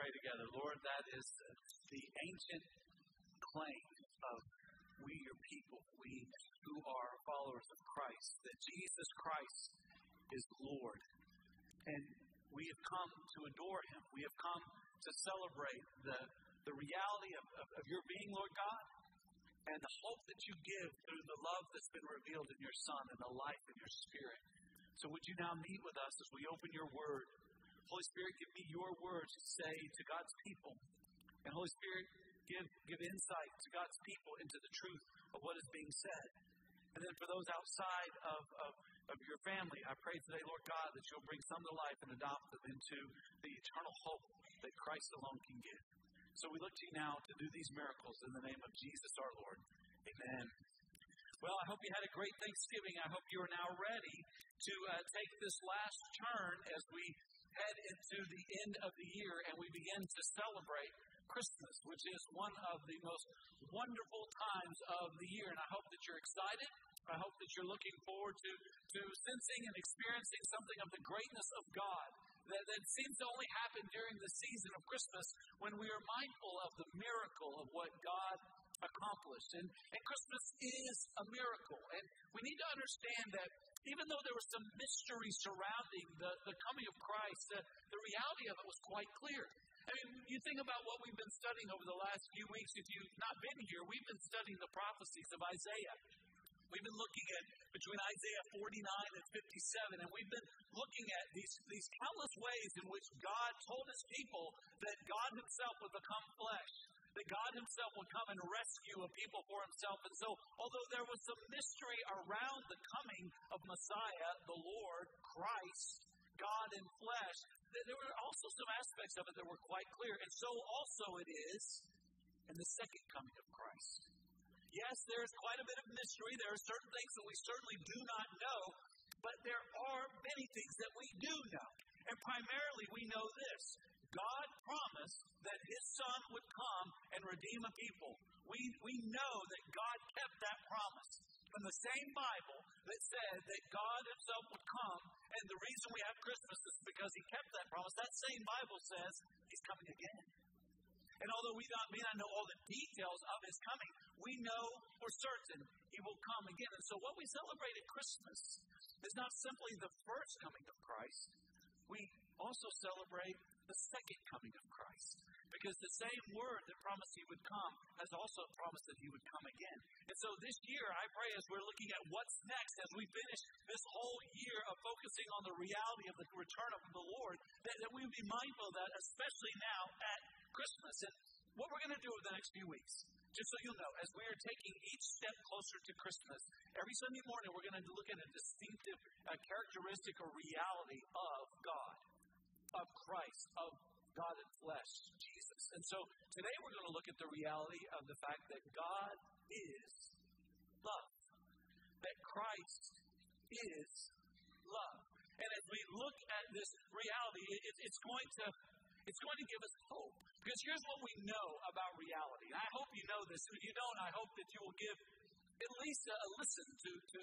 pray together. Lord, that is the ancient claim of we, your people, we who are followers of Christ, that Jesus Christ is Lord. And we have come to adore him. We have come to celebrate the, the reality of, of, of your being, Lord God, and the hope that you give through the love that's been revealed in your Son and the life in your Spirit. So, would you now meet with us as we open your word? Holy Spirit, give me your words to say to God's people. And Holy Spirit, give, give insight to God's people into the truth of what is being said. And then for those outside of, of, of your family, I pray today, Lord God, that you'll bring some to life and adopt them into the eternal hope that Christ alone can give. So we look to you now to do these miracles in the name of Jesus our Lord. Amen. Well, I hope you had a great Thanksgiving. I hope you are now ready to uh, take this last turn as we head into the end of the year and we begin to celebrate Christmas, which is one of the most wonderful times of the year. And I hope that you're excited. I hope that you're looking forward to, to sensing and experiencing something of the greatness of God that, that seems to only happen during the season of Christmas when we are mindful of the miracle of what God accomplished. And, and Christmas is a miracle. And we need to understand that even though there was some mystery surrounding the, the coming of Christ, the, the reality of it was quite clear. I mean, you think about what we've been studying over the last few weeks. If you've not been here, we've been studying the prophecies of Isaiah. We've been looking at between Isaiah 49 and 57, and we've been looking at these, these countless ways in which God told his people that God himself would become flesh, that God himself would come and rescue a people for himself. And so, although there was some mystery around the coming of Messiah, the Lord, Christ, God in flesh, there were also some aspects of it that were quite clear. And so also it is in the second coming of Christ. Yes, there is quite a bit of mystery. There are certain things that we certainly do not know, but there are many things that we do know. And primarily we know this God promised that His Son would come and redeem a people. We, we know that God kept that promise from the same Bible that said that God Himself would come, and the reason we have Christmas is because He kept that promise. That same Bible says He's coming again. And although we not, may not know all the details of His coming, we know for certain He will come again. And so, what we celebrate at Christmas is not simply the first coming of Christ, we also celebrate the second coming of Christ. Because the same word that promised he would come has also promised that he would come again. And so this year, I pray as we're looking at what's next, as we finish this whole year of focusing on the reality of the return of the Lord, that, that we be mindful of that, especially now at Christmas. And what we're going to do over the next few weeks, just so you'll know, as we are taking each step closer to Christmas, every Sunday morning we're going to look at a distinctive uh, characteristic or reality of God, of Christ, of God in flesh, Jesus. And so today we're going to look at the reality of the fact that God is love, that Christ is love. And as we look at this reality, it, it's going to it's going to give us hope. Because here's what we know about reality. I hope you know this. If you don't, I hope that you will give at least a, listen to, to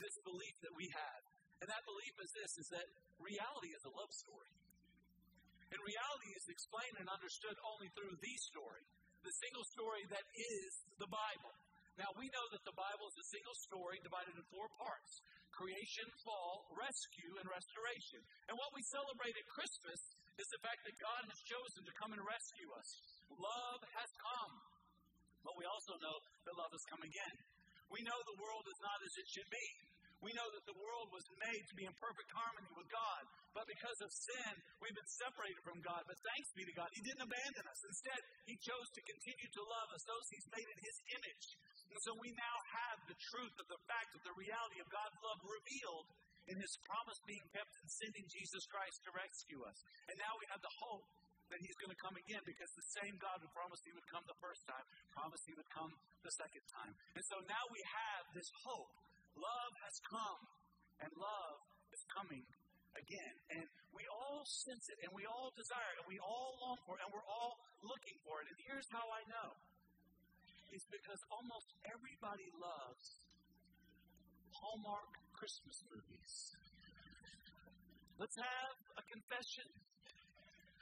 this belief that we have. And that belief is this is that reality is a love story. And reality is explained and understood only through the story, the single story that is the Bible. Now, we know that the Bible is a single story divided in four parts creation, fall, rescue, and restoration. And what we celebrate at Christmas is the fact that God has chosen to come and rescue us. Love has come. But we also know that love has come again. We know the world is not as it should be. We know that the world was made to be in perfect harmony with God. But because of sin, we've been separated from God. But thanks be to God, He didn't abandon us. Instead, He chose to continue to love us, those He's made in His image. And so we now have the truth of the fact of the reality of God's love revealed in His promise being kept in sending Jesus Christ to rescue us. And now we have the hope that he's going to come again because the same God who promised he would come the first time promised he would come the second time. And so now we have this hope Love has come, and love is coming again. And we all sense it, and we all desire it, and we all long for it, and we're all looking for it. And here's how I know it's because almost everybody loves Hallmark Christmas movies. Let's have a confession.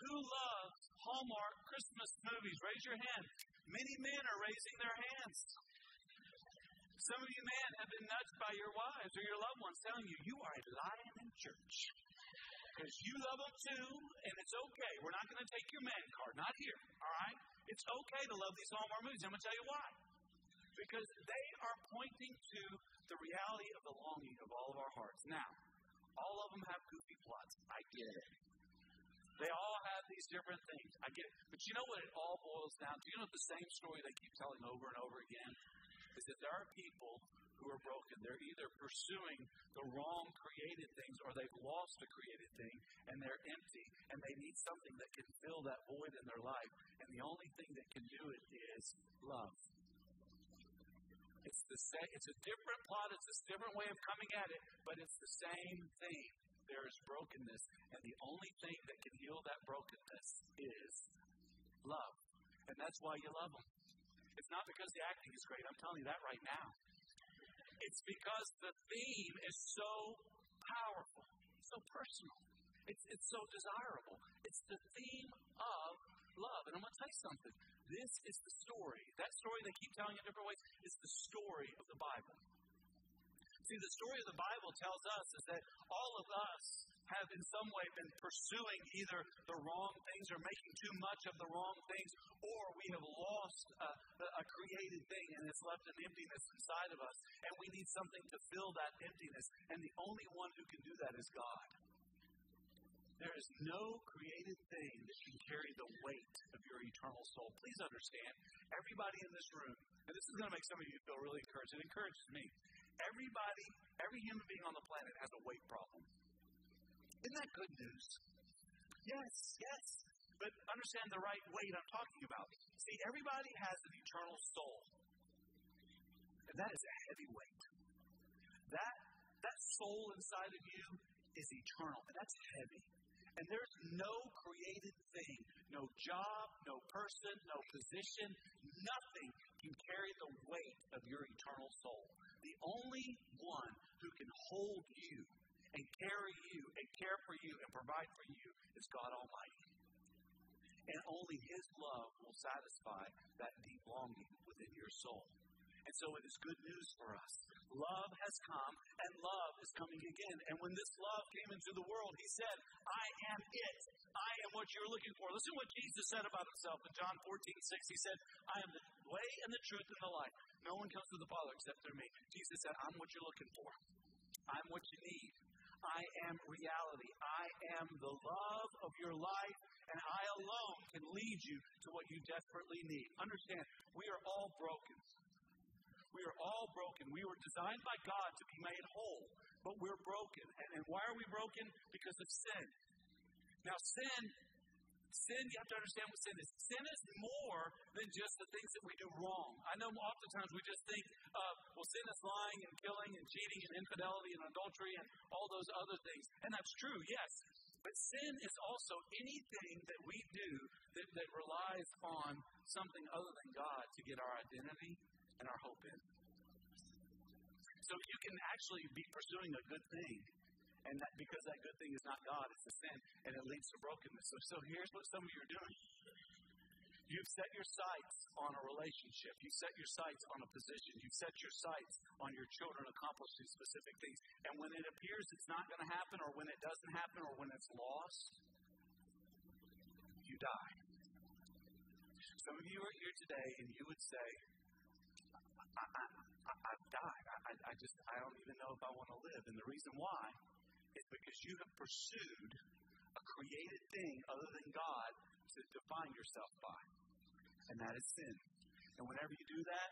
Who loves Hallmark? Christmas movies? Raise your hand. Many men are raising their hands. Some of you men have been nudged by your wives or your loved ones telling you, you are a lion in church. Because you love them too, and it's okay. We're not going to take your man card. Not here, all right? It's okay to love these Hallmark movies. I'm going to tell you why. Because they are pointing to the reality of the longing of all of our hearts. Now, all of them have goofy plots. I get it. They all have these different things. I get it. But you know what it all boils down to? You know the same story they keep telling over and over again? Is that there are people who are broken. They're either pursuing the wrong created things or they've lost a created thing and they're empty and they need something that can fill that void in their life. And the only thing that can do it is love. It's the same, it's a different plot, it's a different way of coming at it, but it's the same thing. There is brokenness, and the only thing that can heal that brokenness is love. And that's why you love them. It's not because the acting is great. I'm telling you that right now. It's because the theme is so powerful, so personal. It's, it's so desirable. It's the theme of love. And I'm going to tell you something. This is the story. That story they keep telling in different ways is the story of the Bible. See, the story of the Bible tells us is that all of us have in some way been pursuing either the wrong things or making too much of the wrong things, or we have lost a, a created thing and it's left an emptiness inside of us, and we need something to fill that emptiness. And the only one who can do that is God. There is no created thing that can carry the weight of your eternal soul. Please understand, everybody in this room, and this is going to make some of you feel really encouraged. It encourages me. Everybody, every human being on the planet has a weight problem. Isn't that good news? Yes, yes. But understand the right weight I'm talking about. See, everybody has an eternal soul. And that is a heavy weight. That that soul inside of you is eternal, and that's heavy. And there's no created thing, no job, no person, no position, nothing can carry the weight of your eternal soul. The only one who can hold you and carry you and care for you and provide for you is God Almighty. And only His love will satisfy that deep longing within your soul. And so it is good news for us. Love has come, and love is coming again. And when this love came into the world, He said, I am it. I am what you're looking for. Listen to what Jesus said about Himself in John 14, 6. He said, I am the way and the truth and the life. No one comes to the Father except through me. Jesus said, I'm what you're looking for. I'm what you need. I am reality. I am the love of your life, and I alone can lead you to what you desperately need. Understand, we are all broken. We are all broken. We were designed by God to be made whole, but we're broken. And, and why are we broken? Because of sin. Now, sin sin, you have to understand what sin is. Sin is more than just the things that we do wrong. I know oftentimes we just think, uh, well, sin is lying and killing and cheating and infidelity and adultery and all those other things. And that's true, yes. But sin is also anything that we do that, that relies on something other than God to get our identity and our hope in. So you can actually be pursuing a good thing and that because that good thing is not God, it's a sin, and it leads to brokenness. So, so here's what some of you are doing. You've set your sights on a relationship. You've set your sights on a position. You've set your sights on your children accomplishing specific things. And when it appears it's not going to happen, or when it doesn't happen, or when it's lost, you die. Some of you are here today and you would say, I, I, I, I've died. I, I just, I don't even know if I want to live. And the reason why is because you have pursued a created thing other than God to define yourself by. And that is sin. And whenever you do that,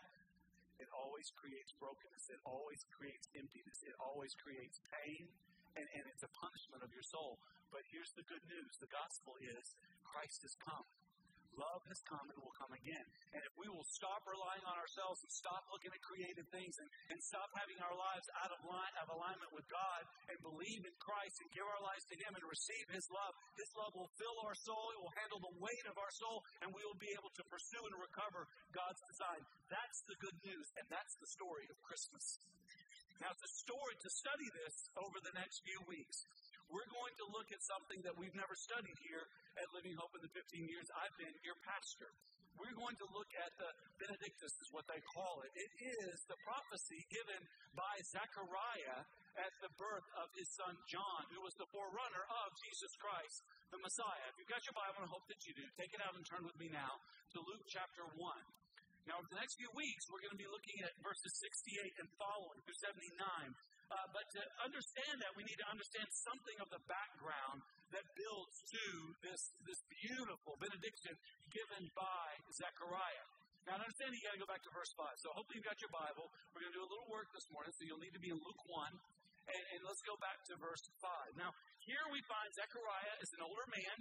it always creates brokenness. It always creates emptiness. It always creates pain. And, and it's a punishment of your soul. But here's the good news the gospel is Christ has come. Love has come and will come again. And if we will stop relying on ourselves and stop looking at creative things and, and stop having our lives out of line of alignment with God and believe in Christ and give our lives to Him and receive His love, His love will fill our soul, it will handle the weight of our soul, and we will be able to pursue and recover God's design. That's the good news, and that's the story of Christmas. Now, a story to study this over the next few weeks we're going to look at something that we've never studied here at Living Hope in the 15 years I've been your pastor. We're going to look at the Benedictus, is what they call it. It is the prophecy given by Zechariah at the birth of his son John, who was the forerunner of Jesus Christ, the Messiah. If you've got your Bible, I hope that you do. Take it out and turn with me now to Luke chapter 1. Now, over the next few weeks, we're going to be looking at verses 68 and following through 79. Uh, but to understand that, we need to understand something of the background that builds to this, this beautiful benediction given by Zechariah. Now, understand you got to go back to verse 5. So, hopefully, you've got your Bible. We're going to do a little work this morning, so you'll need to be in Luke 1. And, and let's go back to verse 5. Now, here we find Zechariah is an older man,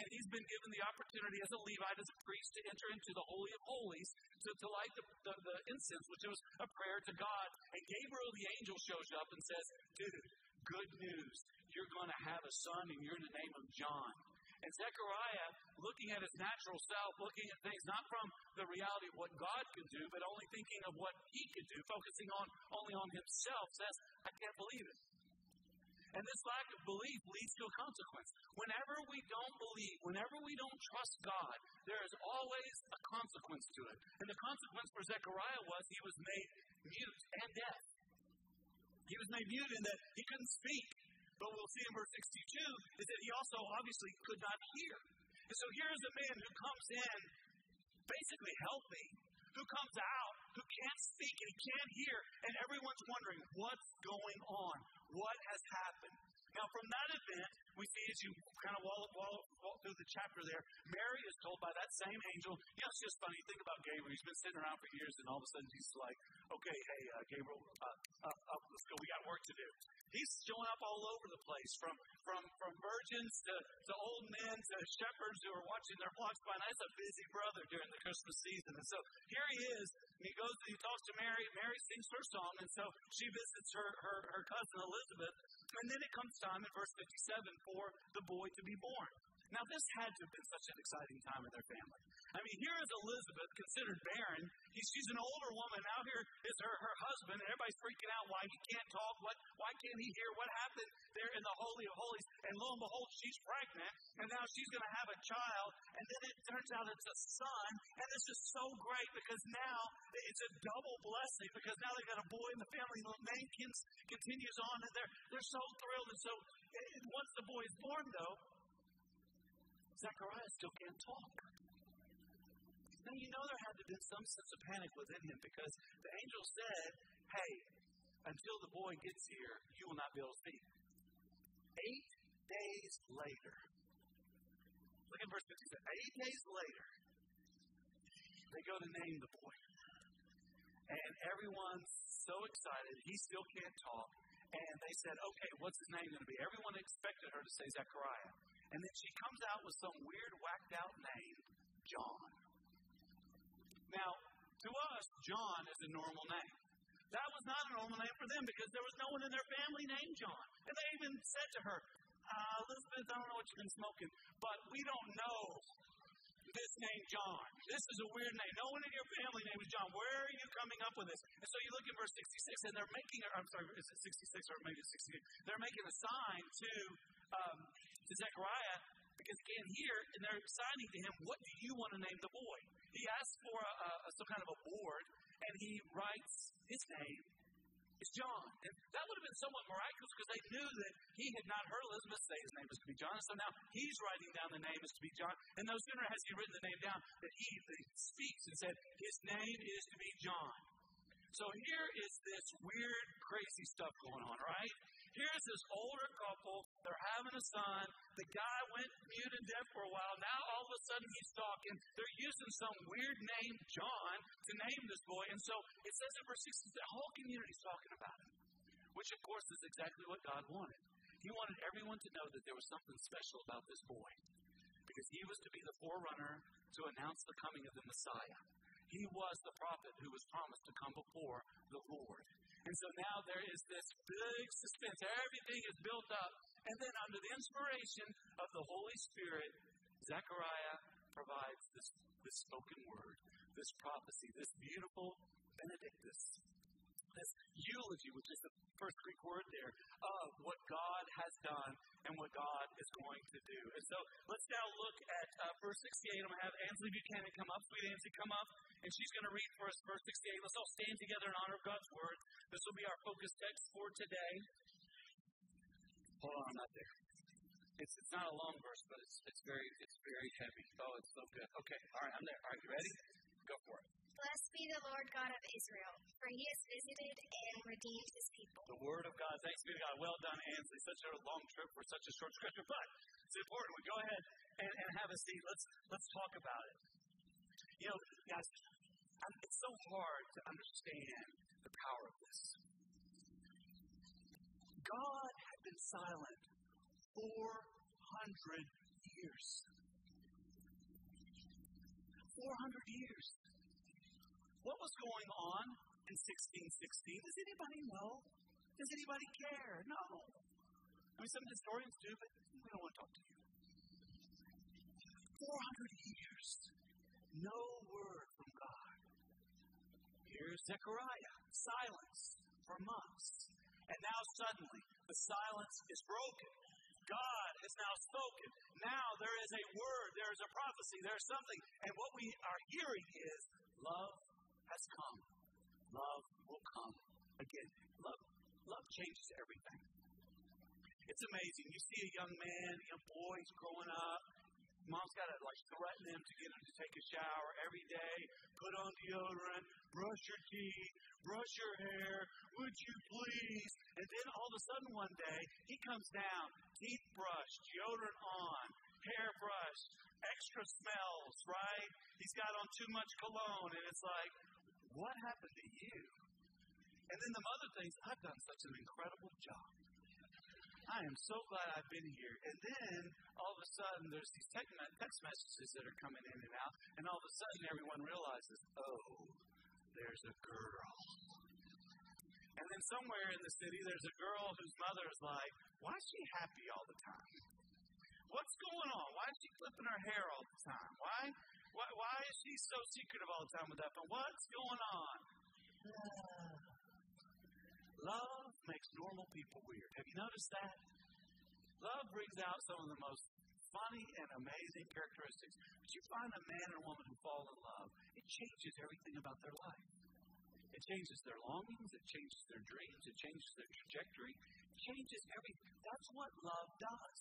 and he's been given the opportunity as a Levite, as a priest, to enter into the Holy of Holies to, to light the, the, the incense, which was a prayer to God. And Gabriel, the angel, shows up and says, Dude, good news. You're going to have a son, and you're in the name of John. And Zechariah, looking at his natural self, looking at things not from the reality of what God can do, but only thinking of what he can do, focusing on only on himself, says, I can't believe it. And this lack of belief leads to a consequence. Whenever we don't believe, whenever we don't trust God, there is always a consequence to it. And the consequence for Zechariah was he was made mute and deaf. He was made mute in that he couldn't speak. But we'll see in verse 62 is that he also obviously could not hear. And so here is a man who comes in basically healthy, who comes out, who can't speak and he can't hear, and everyone's wondering what's going on, what has happened. Now, from that event, we see as you kind of walk, walk, walk through the chapter there, Mary is told by that same angel, you it's just funny. Think about Gabriel. He's been sitting around for years, and all of a sudden he's like, okay, hey, uh, Gabriel, uh, uh, uh let's go. We got work to do. He's showing up all over the place, from from from virgins to, to old men to shepherds who are watching their flocks by night. That's a busy brother during the Christmas season. And so here he is, and he goes and he talks to Mary. Mary sings her song, and so she visits her, her, her cousin Elizabeth. And then it comes time in verse 57 for the boy to be born. Now, this had to have been such an exciting time in their family. I mean, here is Elizabeth, considered barren. she's an older woman. Now here is her, her husband, and everybody's freaking out why he can't talk. What, why can't he hear? What happened there in the Holy of Holies? And lo and behold, she's pregnant, and now she's going to have a child. And then it turns out it's a son. And this is so great because now it's a double blessing because now they've got a boy in the family. The name continues on, and they're, they're so thrilled. And so eh, once the boy is born, though, Zechariah still can't talk. Now, you know there had to have been some sense of panic within him because the angel said, Hey, until the boy gets here, you will not be able to speak. Eight days later, look at verse 57. Eight days later, they go to name the boy. And everyone's so excited. He still can't talk. And they said, okay, what's his name going to be? Everyone expected her to say Zechariah. And then she comes out with some weird, whacked out name, John. Now, to us, John is a normal name. That was not a normal name for them because there was no one in their family named John. And they even said to her, uh, Elizabeth, I don't know what you've been smoking, but we don't know this name John. This is a weird name. No one in your family name is John. Where are you coming up with this? And so you look at verse 66, and they're making, I'm sorry, is it 66 or maybe 68? They're making a sign to, um, to Zechariah because he can't and they're signing to him, What do you want to name the boy? He asks for a, a, some kind of a board, and he writes his name is John. And that would have been somewhat miraculous because they knew that he had not heard Elizabeth say his name was to be John. So now he's writing down the name is to be John. And no sooner has he written the name down that he, he speaks and said, His name is to be John. So here is this weird, crazy stuff going on, right? Here's this older couple. They're having a son. The guy went mute and deaf for a while. Now all of a sudden he's talking. They're using some weird name, John, to name this boy. And so it says in verse 6, the whole community's talking about him, which of course is exactly what God wanted. He wanted everyone to know that there was something special about this boy because he was to be the forerunner to announce the coming of the Messiah. He was the prophet who was promised to come before the Lord. And so now there is this big suspense. Everything is built up. And then, under the inspiration of the Holy Spirit, Zechariah provides this, this spoken word, this prophecy, this beautiful Benedictus. This eulogy, which is the first Greek word there, of what God has done and what God is going to do. And so let's now look at uh, verse 68. I'm going to have Ansley Buchanan come up. Sweet Ansley, come up. And she's going to read for us verse 68. Let's all stand together in honor of God's word. This will be our focus text for today. Hold on, I'm not there. It's, it's not a long verse, but it's, it's very it's very heavy. Oh, it's so good. Okay, all right, I'm there. All right, you ready? Go for it. Blessed be the Lord God of Israel, for he has visited and redeemed his people. The word of God. Thanks be to God. Well done, Ansley. Such a long trip for such a short scripture, but it's important. We go ahead and, and have a seat. Let's let's talk about it. You know, guys, it's so hard to understand the power of this. God had been silent 400 years. 400 years. What was going on in 1616? Does anybody know? Does anybody care? No. I mean, some historians do, but we don't want to talk to you. 400 years. No word from God. Here's Zechariah. Silence for months. And now suddenly, the silence is broken. God has now spoken. Now there is a word, there is a prophecy, there is something. And what we are hearing is love has come. Love will come again. Love, love changes everything. It's amazing. You see a young man, a young boy, he's growing up. Mom's got to like threaten him to get him to take a shower every day, put on deodorant, brush your teeth, brush your hair, would you please? And then all of a sudden one day, he comes down, teeth brushed, deodorant on, hair brushed, extra smells, right? He's got on too much cologne, and it's like, what happened to you? And then the mother things, I've done such an incredible job. I am so glad I've been here. And then all of a sudden, there's these text messages that are coming in and out, and all of a sudden, everyone realizes, oh, there's a girl. And then somewhere in the city, there's a girl whose mother is like, why is she happy all the time? What's going on? Why is she flipping her hair all the time? Why, why, why is she so secretive all the time with that? But what's going on? Love makes normal people weird. Have you noticed that? Love brings out some of the most funny and amazing characteristics. But you find a man and a woman who fall in love, it changes everything about their life. It changes their longings, it changes their dreams, it changes their trajectory, it changes everything. That's what love does.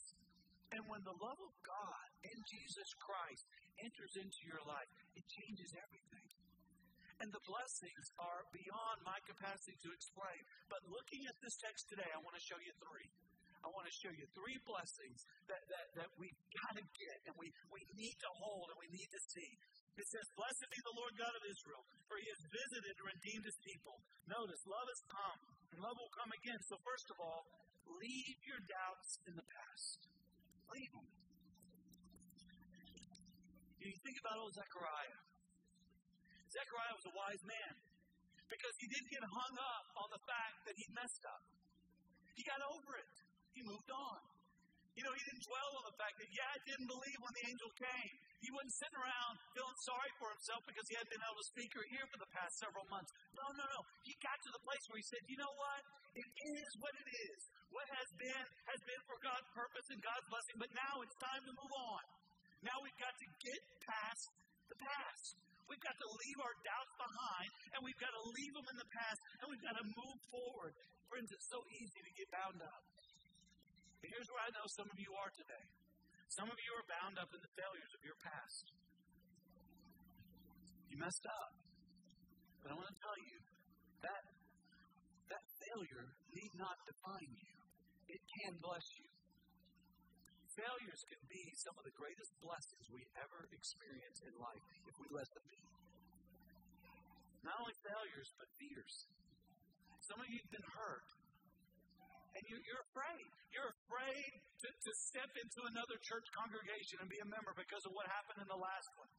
And when the love of God and Jesus Christ enters into your life, it changes everything. And the blessings are beyond my capacity to explain. But looking at this text today, I want to show you three. I want to show you three blessings that, that, that we've got to get and we, we need to hold and we need to see. It says, Blessed be the Lord God of Israel, for he has visited and redeemed his people. Notice, love has come, and love will come again. So, first of all, leave your doubts in the past. Leave them. You think about old Zechariah. Zechariah was a wise man because he didn't get hung up on the fact that he messed up. He got over it. He moved on. You know, he didn't dwell on the fact that, yeah, I didn't believe when the angel came. He wasn't sitting around feeling sorry for himself because he hadn't been able to speak or hear for the past several months. No, no, no. He got to the place where he said, you know what? It is what it is. What has been, has been for God's purpose and God's blessing, but now it's time to move on. Now we've got to get past the past. We've got to leave our doubts behind, and we've got to leave them in the past, and we've got to move forward. Friends, it's so easy to get bound up. But here's where I know some of you are today. Some of you are bound up in the failures of your past. You messed up. But I want to tell you that that failure need not define you. It can bless you. Failures can be some of the greatest blessings we ever experience in life if we let them be. Not only failures, but fears. Some of you have been hurt and you, are afraid. You're afraid to, to step into another church congregation and be a member because of what happened in the last one.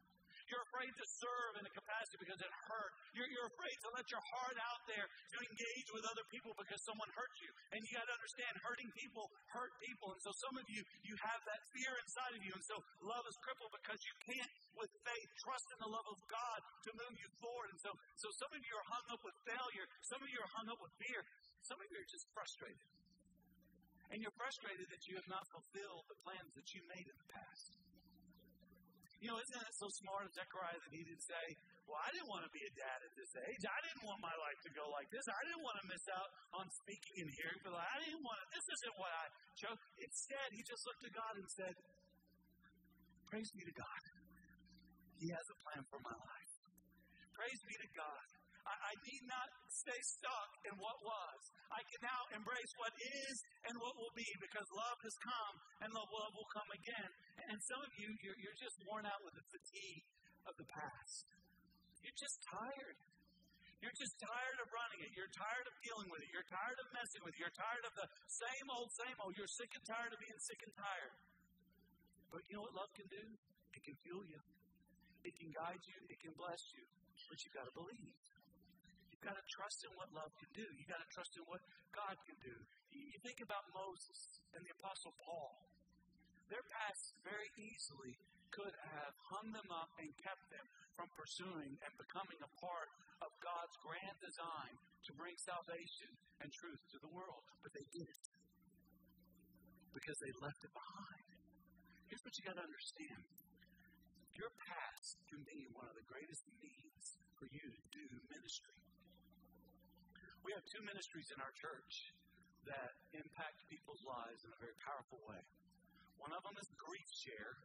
You're afraid to serve in a capacity because it hurt. You're, you're afraid to let your heart out there to engage with other people because someone hurt you. And you got to understand, hurting people hurt people. And so some of you, you have that fear inside of you. And so love is crippled because you can't, with faith, trust in the love of God to move you forward. And so, so some of you are hung up with failure. Some of you are hung up with fear. Some of you are just frustrated. And you're frustrated that you have not fulfilled the plans that you made in the past. You know, isn't it so smart of Zechariah that he didn't say, Well, I didn't want to be a dad at this age. I didn't want my life to go like this. I didn't want to miss out on speaking and hearing, but I didn't want to, this isn't what I chose. Instead, he just looked to God and said, Praise be to God. He has a plan for my life. Praise be to God. I, I need not stay stuck in what was. I can now embrace what is and what will be because love has come and the love will come again. And some of you, you're, you're just worn out with the fatigue of the past. You're just tired. You're just tired of running it. You're tired of dealing with it. You're tired of messing with it. You're tired of the same old, same old. You're sick and tired of being sick and tired. But you know what love can do? It can fuel you. It can guide you. It can bless you. But you've got to believe got to trust in what love can do. You got to trust in what God can do. You think about Moses and the Apostle Paul. Their past very easily could have hung them up and kept them from pursuing and becoming a part of God's grand design to bring salvation and truth to the world. But they didn't because they left it behind. Here's what you got to understand your past can be one of the greatest means for you to do ministry. We have two ministries in our church that impact people's lives in a very powerful way. One of them is grief share,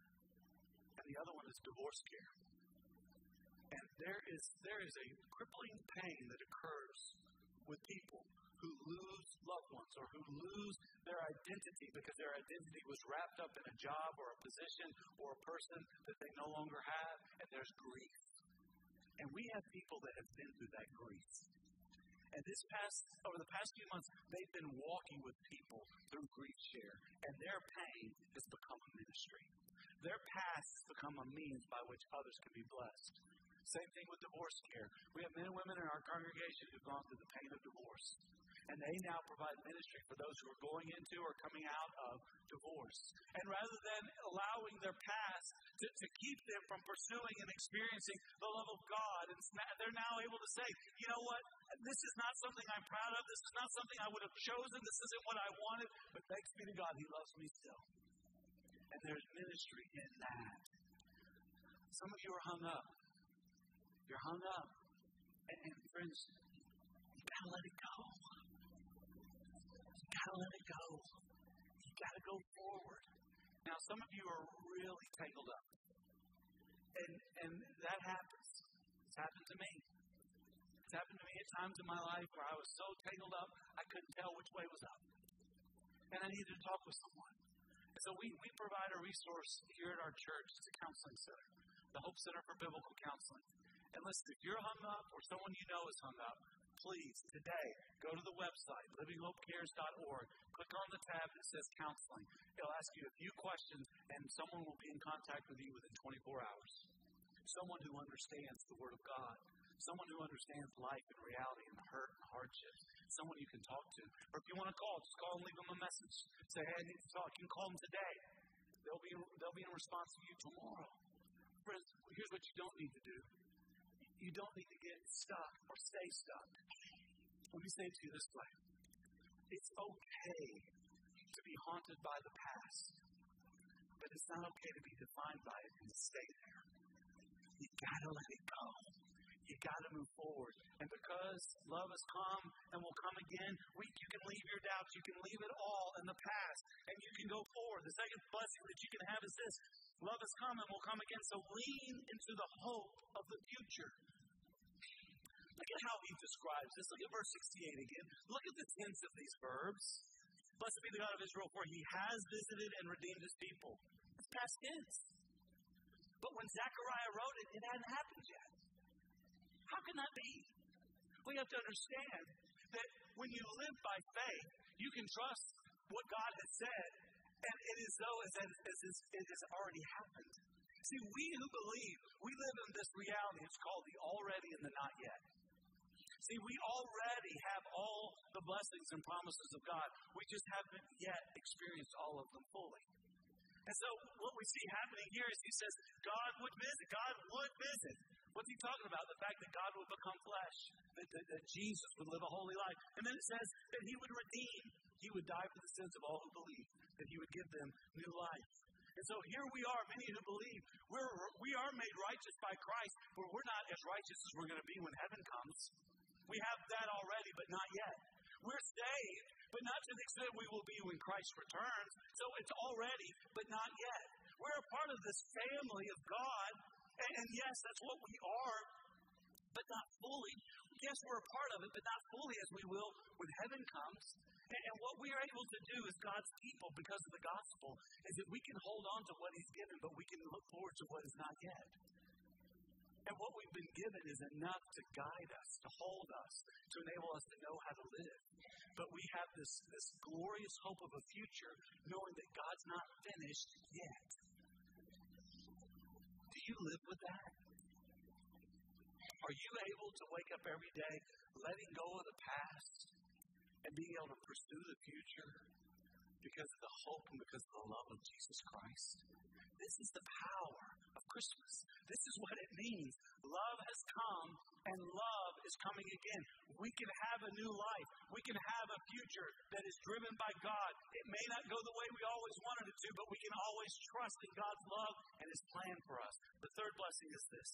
and the other one is divorce care. And there is there is a crippling pain that occurs with people who lose loved ones or who lose their identity because their identity was wrapped up in a job or a position or a person that they no longer have, and there's grief. And we have people that have been through that grief. And this past, over the past few months, they've been walking with people through grief share, and their pain has become a ministry. Their past has become a means by which others can be blessed. Same thing with divorce care. We have men and women in our congregation who've gone through the pain of divorce. And they now provide ministry for those who are going into or coming out of divorce. And rather than allowing their past to, to keep them from pursuing and experiencing the love of God, they're now able to say, you know what, this is not something I'm proud of. This is not something I would have chosen. This isn't what I wanted. But thanks be to God, He loves me still. And there's ministry in that. Some of you are hung up. You're hung up. And, and friends, you gotta let it go gotta let it go. You gotta go forward. Now, some of you are really tangled up. And, and that happens. It's happened to me. It's happened to me at times in my life where I was so tangled up, I couldn't tell which way was up. And I needed to talk with someone. And so we, we provide a resource here at our church. It's a counseling center, the Hope Center for Biblical Counseling. And listen, if you're hung up or someone you know is hung up, please, today, go to the website, livinghopecares.org. Click on the tab that says counseling. It'll ask you a few questions, and someone will be in contact with you within 24 hours. Someone who understands the Word of God. Someone who understands life and reality and the hurt and hardships. Someone you can talk to. Or if you want to call, just call and leave them a message. Say, hey, I need to talk. You can call them today. They'll be, they'll be in response to you tomorrow. Friends, here's what you don't need to do you don't need to get stuck or stay stuck. Let me say to you this way it's okay to be haunted by the past, but it's not okay to be defined by it and stay there. You gotta let it go. You gotta move forward. And because love has come and will come again, we, you can leave your doubts. You can leave it all in the past and you can go forward. The second blessing that you can have is this love has come and will come again. So lean into the hope of the future. Look at how he describes this. Look at verse 68 again. Look at the tense of these verbs. Blessed be the God of Israel, for he has visited and redeemed his people. It's past tense. But when Zechariah wrote it, it hadn't happened yet. How can that be? We have to understand that when you live by faith, you can trust what God has said, and it is though as, as, as it has already happened. See, we who believe, we live in this reality. It's called the already and the not yet. See, we already have all the blessings and promises of God. We just haven't yet experienced all of them fully. And so, what we see happening here is he says, God would visit. God would is it? What's he talking about? The fact that God would become flesh, that, that, that Jesus would live a holy life. And then it says that he would redeem, he would die for the sins of all who believe, that he would give them new life. And so here we are, many who believe. We're, we are made righteous by Christ, but we're not as righteous as we're going to be when heaven comes. We have that already, but not yet. We're saved, but not to the extent we will be when Christ returns. So it's already, but not yet. We're a part of this family of God, and, and yes, that's what we are, but not fully. Yes, we're a part of it, but not fully as we will when heaven comes. And, and what we are able to do as God's people because of the gospel is that we can hold on to what He's given, but we can look forward to what is not yet. And what we've been given is enough to guide us, to hold us, to enable us to know how to live. But we have this, this glorious hope of a future, knowing that God's not finished yet. You live with that? Are you able to wake up every day letting go of the past and being able to pursue the future because of the hope and because of the love of Jesus Christ? This is the power of Christmas. This is what it means. Love has come and love is coming again. We can have a new life. We can have a future that is driven by God. It may not go the way we always wanted it to, but we can always trust in God's love and His plan for us. The third blessing is this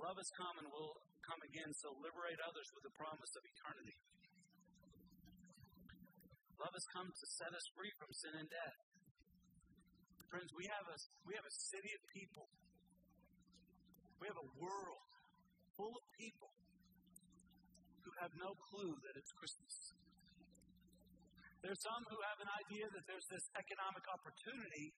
love has come and will come again, so liberate others with the promise of eternity. Love has come to set us free from sin and death. Friends, we have a, we have a city of people. We have a world full of people who have no clue that it's Christmas. There's some who have an idea that there's this economic opportunity,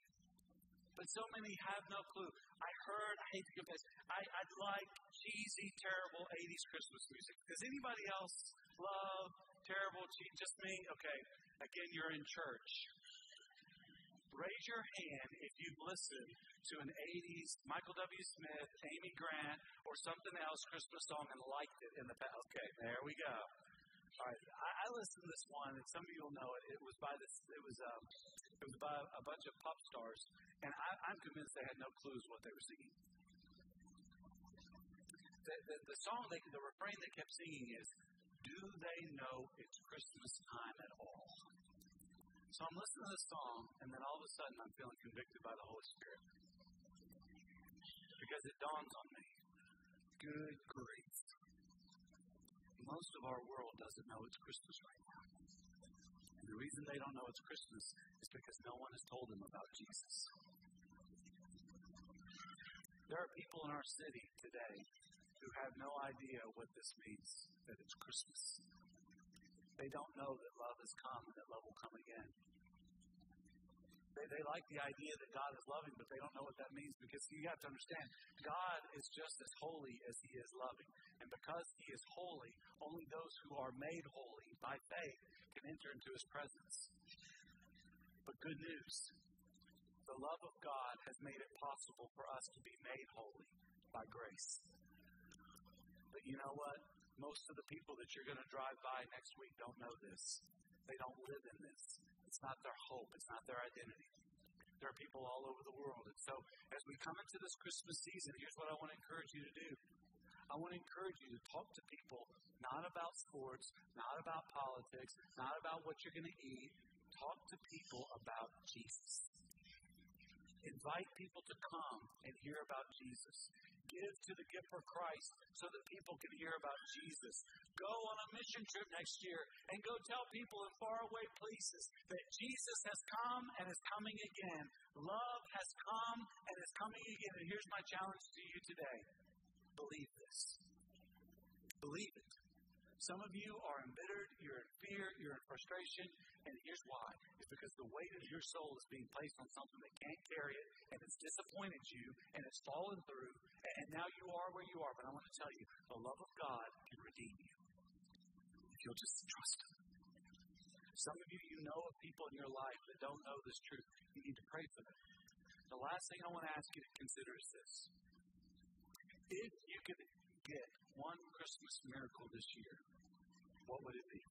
but so many have no clue. I heard, I hate to confess, I, I like cheesy, terrible 80s Christmas music. Does anybody else love terrible, cheesy? Just me? Okay. Again, you're in church. Raise your hand if you've listened to an 80s Michael W. Smith, Amy Grant, or something else Christmas song and liked it in the past. Okay, there we go. All right, I, I listened to this one, and some of you will know it. It was by this. It was um, it was by a bunch of pop stars, and I, I'm convinced they had no clues what they were singing. The, the, the song, they, the refrain they kept singing is, "Do they know it's Christmas time at all?" So I'm listening to this song, and then all of a sudden I'm feeling convicted by the Holy Spirit. Because it dawns on me. Good grief. Most of our world doesn't know it's Christmas right now. And the reason they don't know it's Christmas is because no one has told them about Jesus. There are people in our city today who have no idea what this means, that it's Christmas. They don't know that love has come and that love will come again. They, they like the idea that God is loving, but they don't know what that means because you have to understand God is just as holy as He is loving. And because He is holy, only those who are made holy by faith can enter into His presence. But good news the love of God has made it possible for us to be made holy by grace. But you know what? Most of the people that you're going to drive by next week don't know this. They don't live in this. It's not their hope. It's not their identity. There are people all over the world. And so, as we come into this Christmas season, here's what I want to encourage you to do. I want to encourage you to talk to people not about sports, not about politics, not about what you're going to eat. Talk to people about Jesus. Invite people to come and hear about Jesus give to the gift for Christ so that people can hear about Jesus. Go on a mission trip next year and go tell people in faraway places that Jesus has come and is coming again. Love has come and is coming again. And here's my challenge to you today believe this. Believe it. Some of you are embittered, you're in fear, you're in frustration, and here's why. It's because the weight of your soul is being placed on something that can't carry it, and it's disappointed you, and it's fallen through, and now you are where you are. But I want to tell you, the love of God can redeem you. If you'll just trust Him. Some of you, you know of people in your life that don't know this truth. You need to pray for them. The last thing I want to ask you to consider is this. If you could get one Christmas miracle this year, what would it be?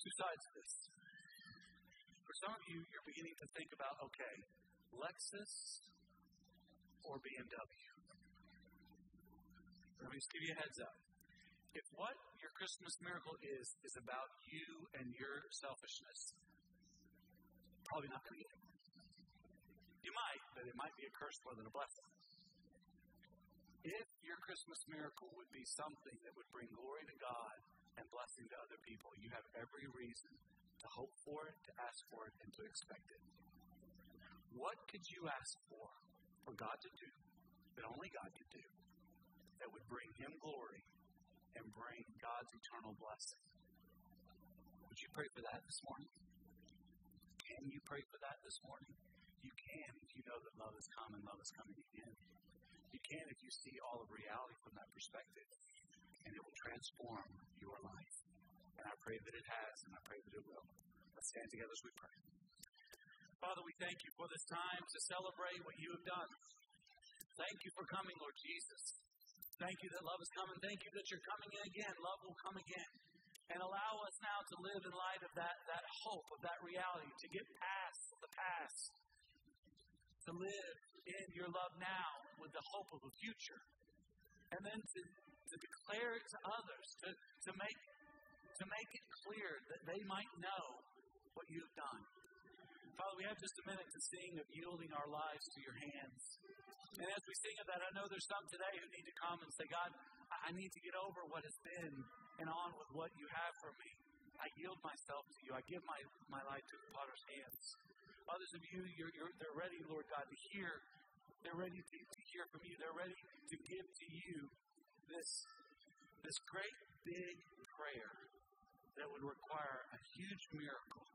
Two sides to this. For some of you, you're beginning to think about okay, Lexus or BMW? Let me just give you a heads up. If what your Christmas miracle is, is about you and your selfishness, probably not going to get it. You might, but it might be a curse more than a blessing. If your Christmas miracle would be something that would bring glory to God and blessing to other people, you have every reason to hope for it, to ask for it, and to expect it. What could you ask for for God to do that only God could do that would bring Him glory and bring God's eternal blessing? Would you pray for that this morning? Can you pray for that this morning? You can if you know that love is come and love is coming again. You can if you see all of reality from that perspective, and it will transform your life. And I pray that it has, and I pray that it will. Let's stand together as we pray. Father, we thank you for this time to celebrate what you have done. Thank you for coming, Lord Jesus. Thank you that love is coming. Thank you that you're coming in again. Love will come again. And allow us now to live in light of that, that hope, of that reality, to get past the past, to live in your love now with the hope of a future. And then to, to declare it to others, to, to, make, to make it clear that they might know what you have done. Father, we have just a minute to sing of yielding our lives to your hands. And as we sing of that, I know there's some today who need to come and say, God, I need to get over what has been and on with what you have for me. I yield myself to you. I give my, my life to the potter's hands. Others of you, you're, you're, they're ready, Lord God, to hear. They're ready to, to hear from you. They're ready to give to you this, this great big prayer that would require a huge miracle.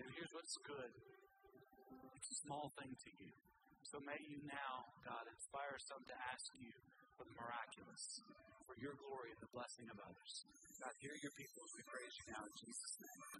And here's what's good it's a small thing to you. So may you now, God, inspire some to ask you for the miraculous, for your glory and the blessing of others. God, hear your people as we praise you now in Jesus' name.